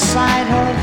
beside her.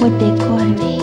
what they call me.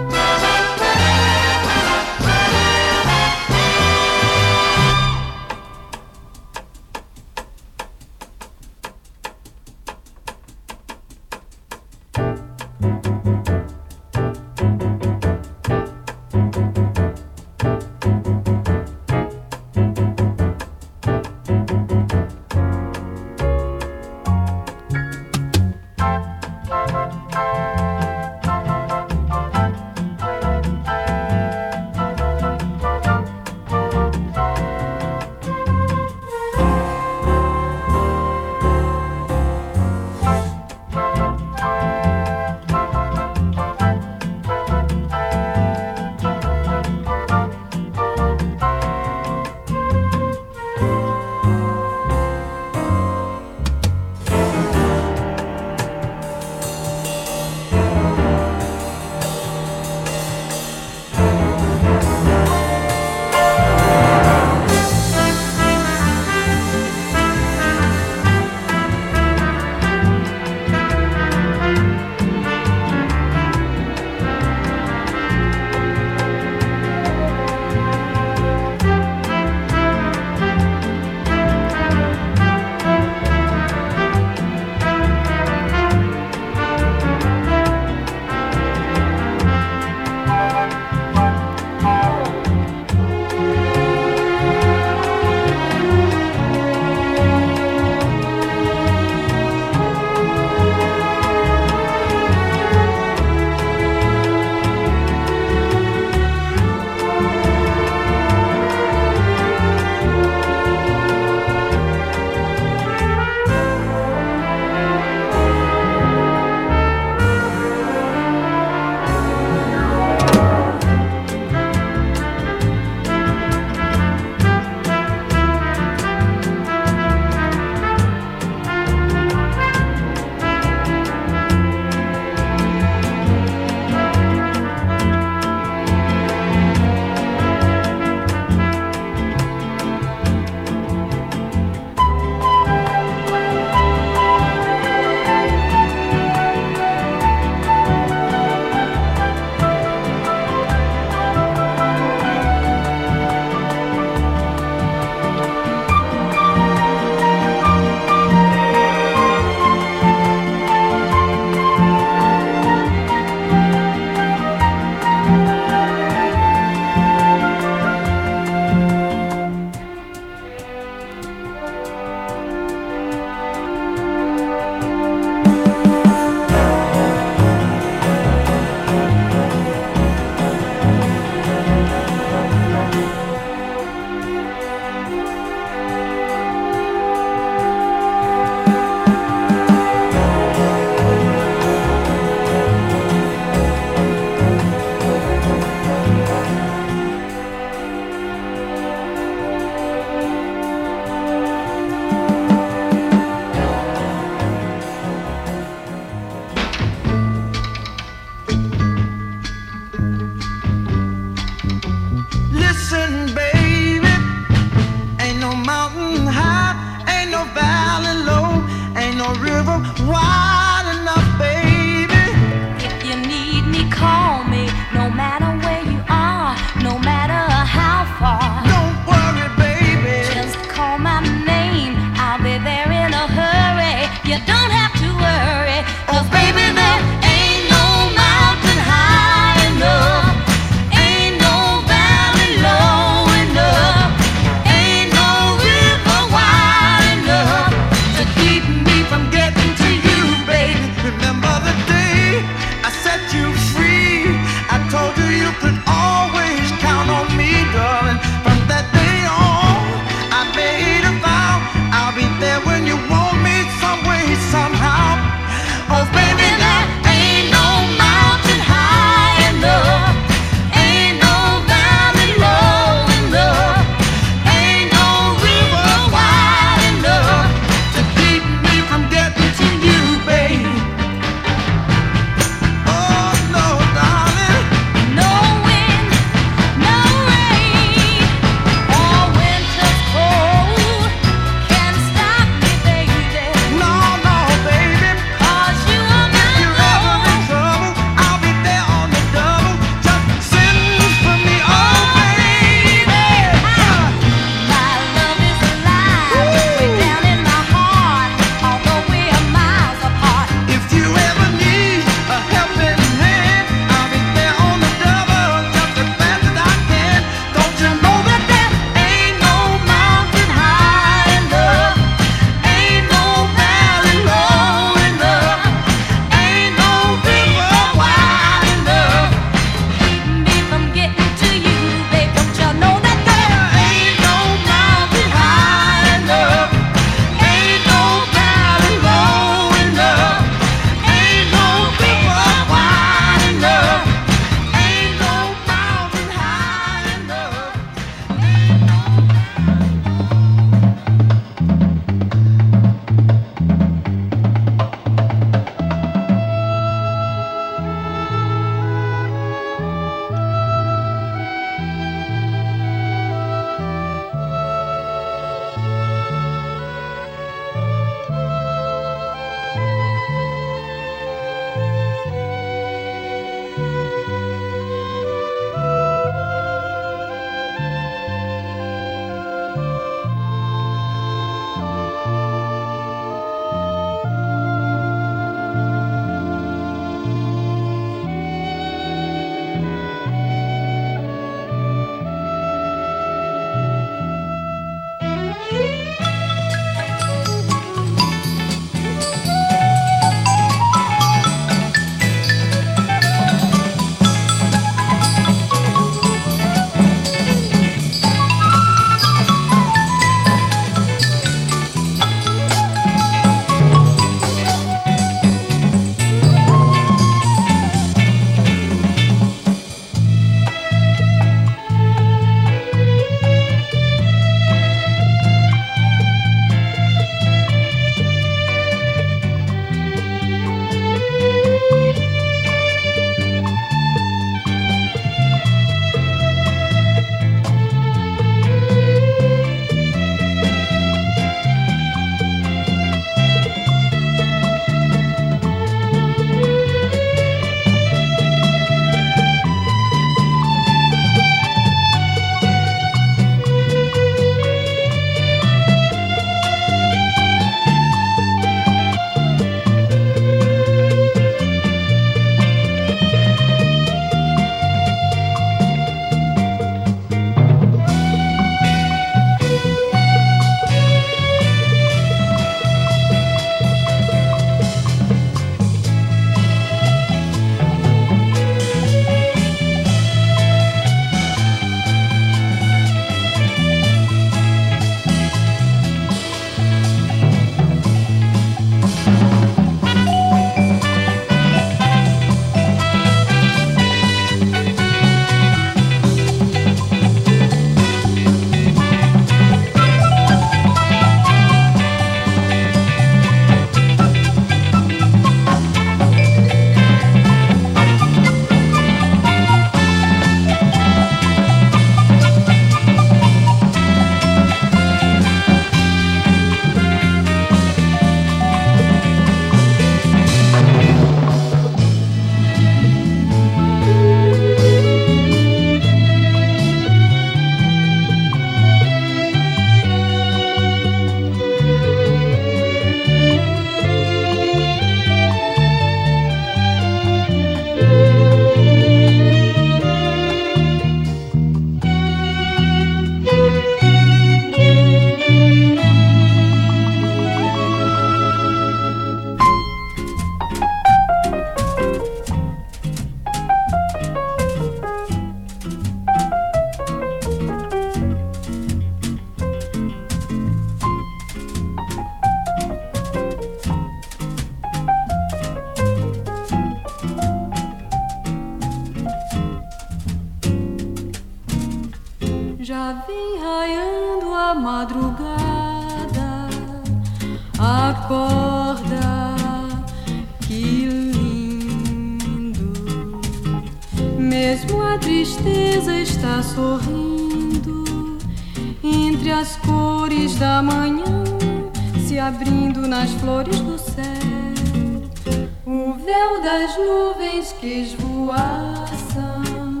Esvoaçam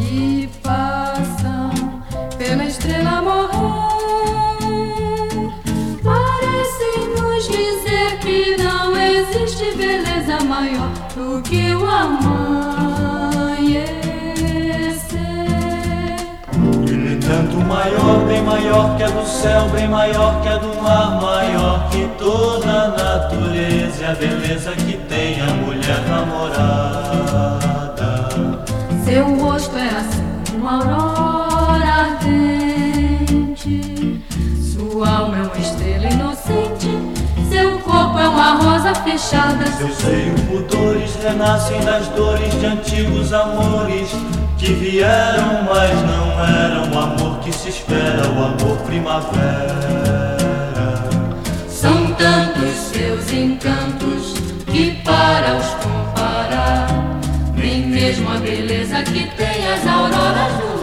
e passam pela estrela morrer. Parecem nos dizer que não existe beleza maior do que o amanhecer. No entanto, maior, bem maior que a do céu, bem maior que a do mar, maior que toda a natureza e a beleza que tem a mulher namorada. Seu rosto é assim uma aurora ardente. Sua alma é uma estrela inocente. Seu corpo é uma rosa fechada. Seu seio pudores renascem das dores de antigos amores que vieram, mas não eram o amor que se espera, o amor primavera. São tantos seus encantos que para os comparar, mesmo a beleza que tem as auroras do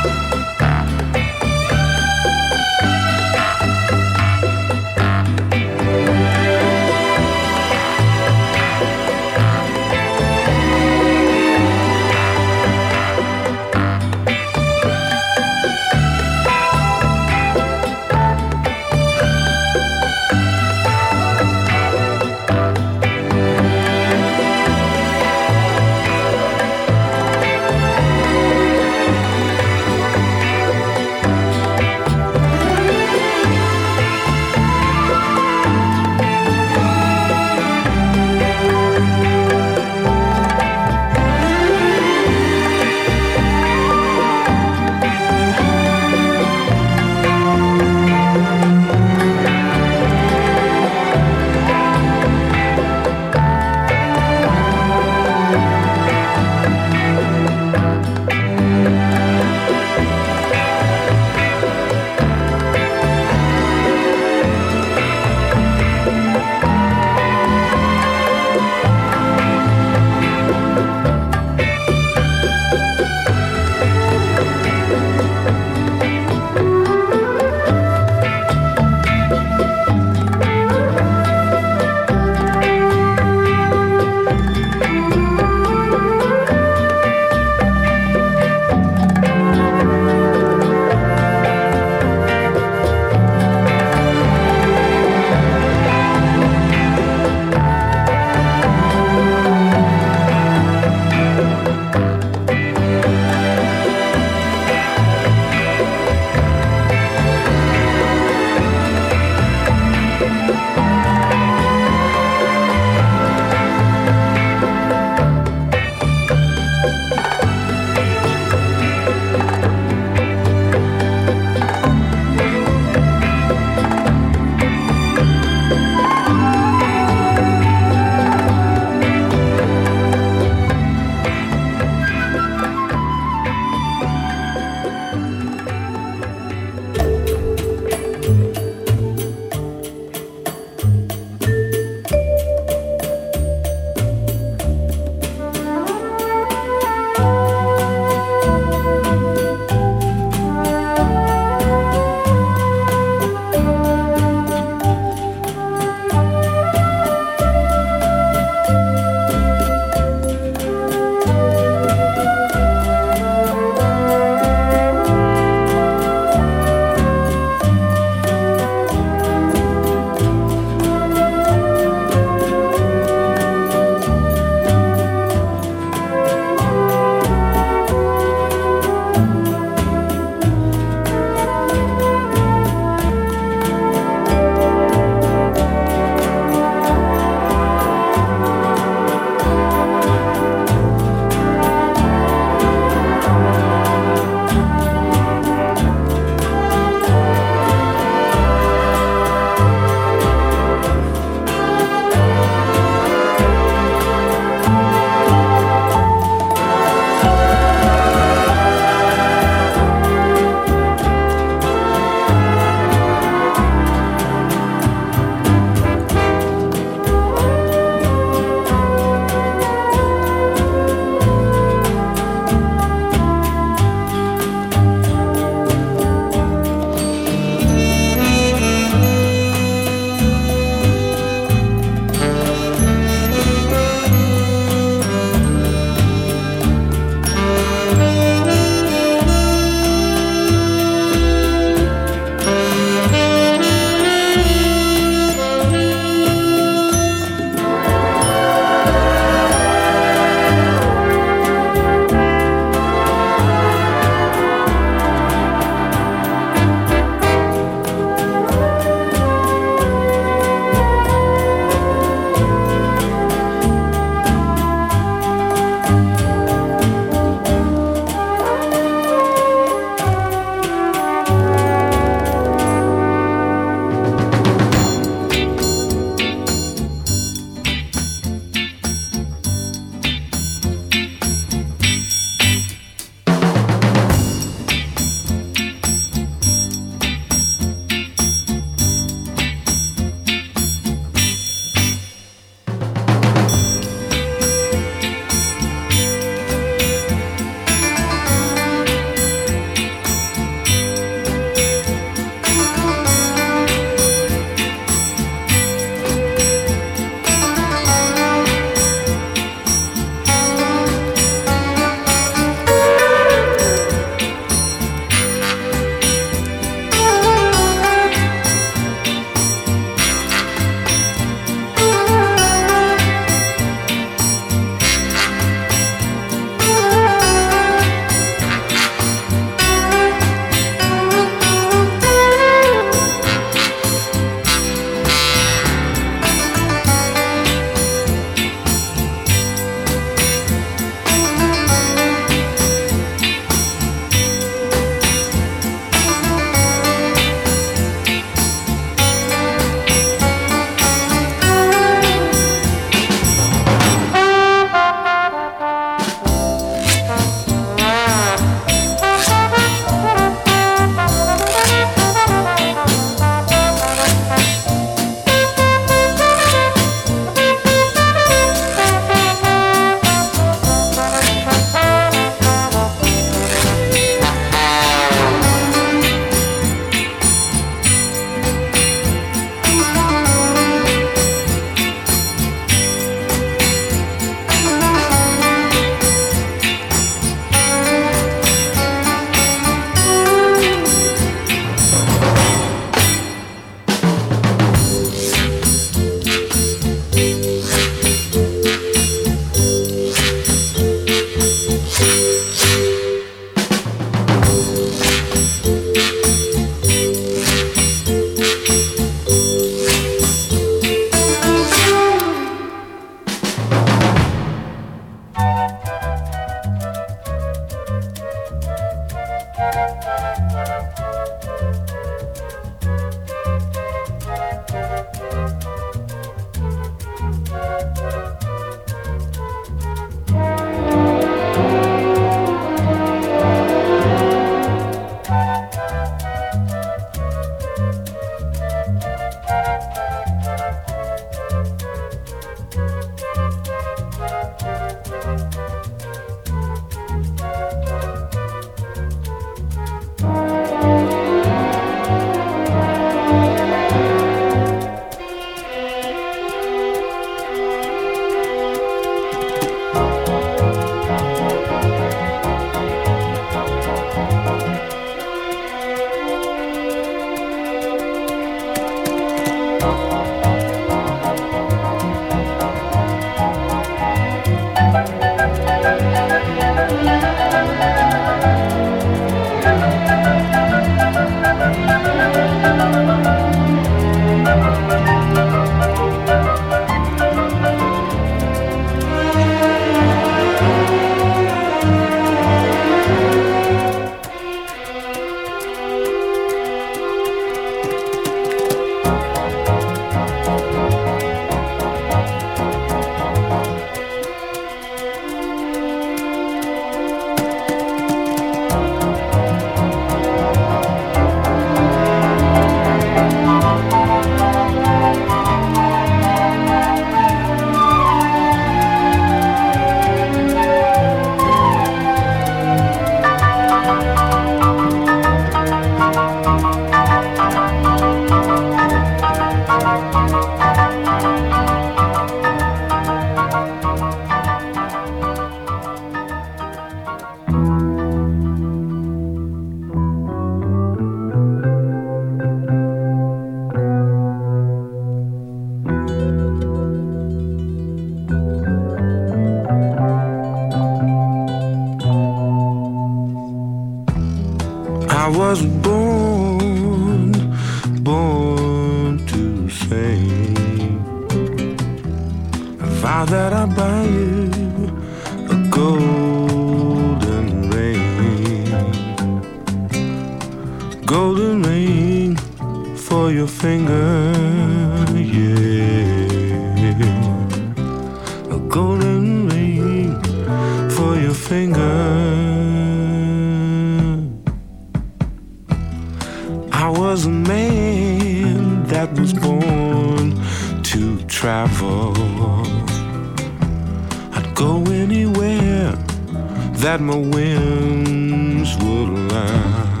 that my whims would allow.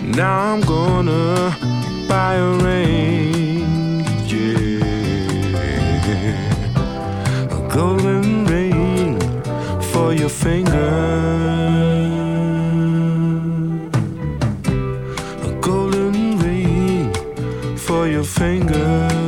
Now I'm gonna buy a ring, yeah, a golden ring for your finger. finger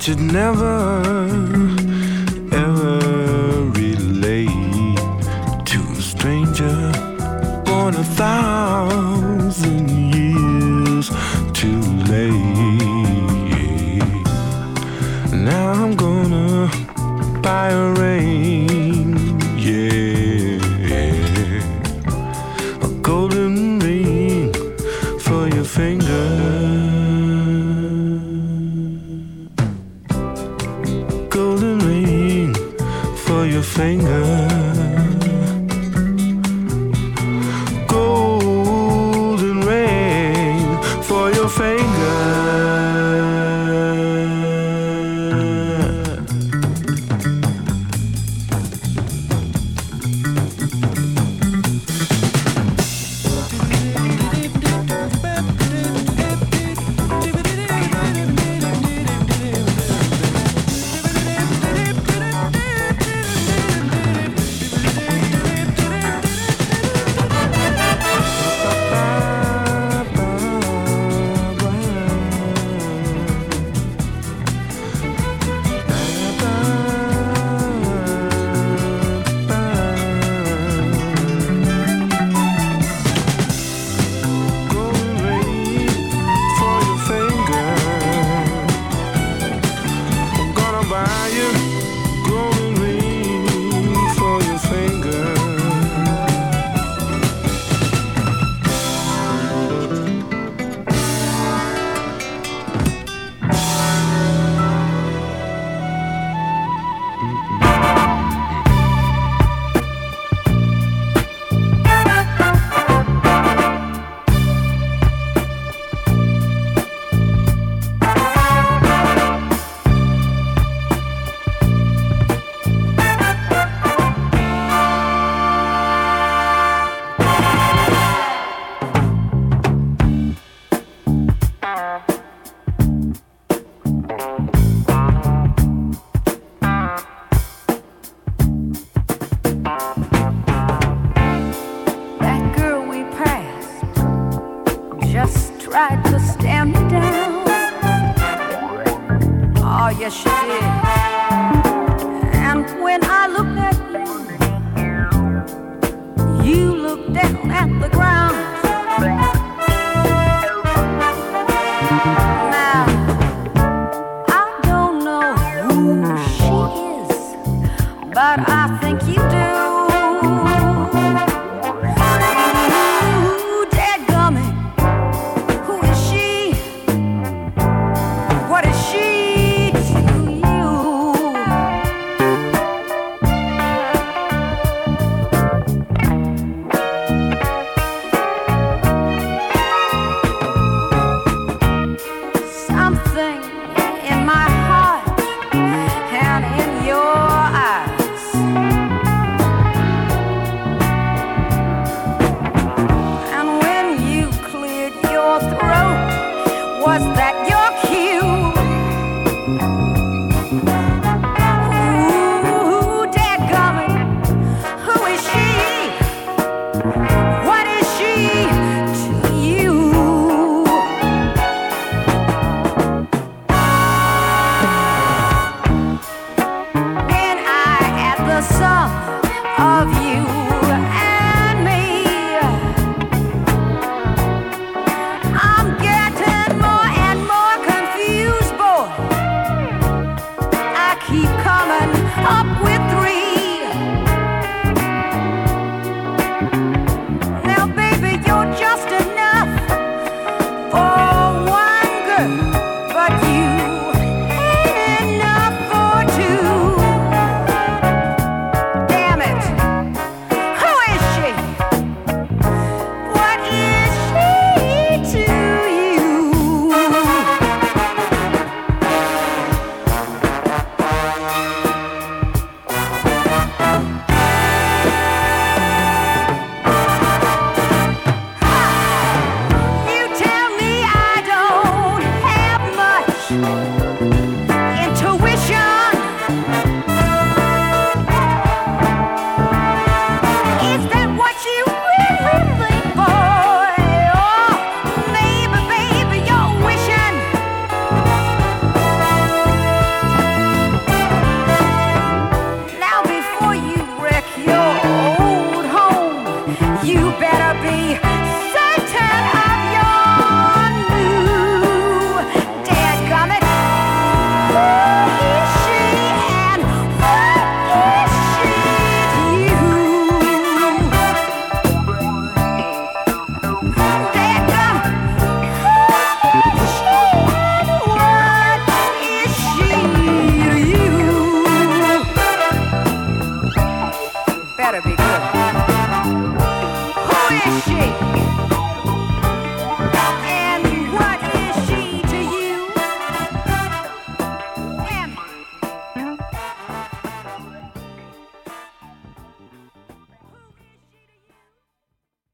should never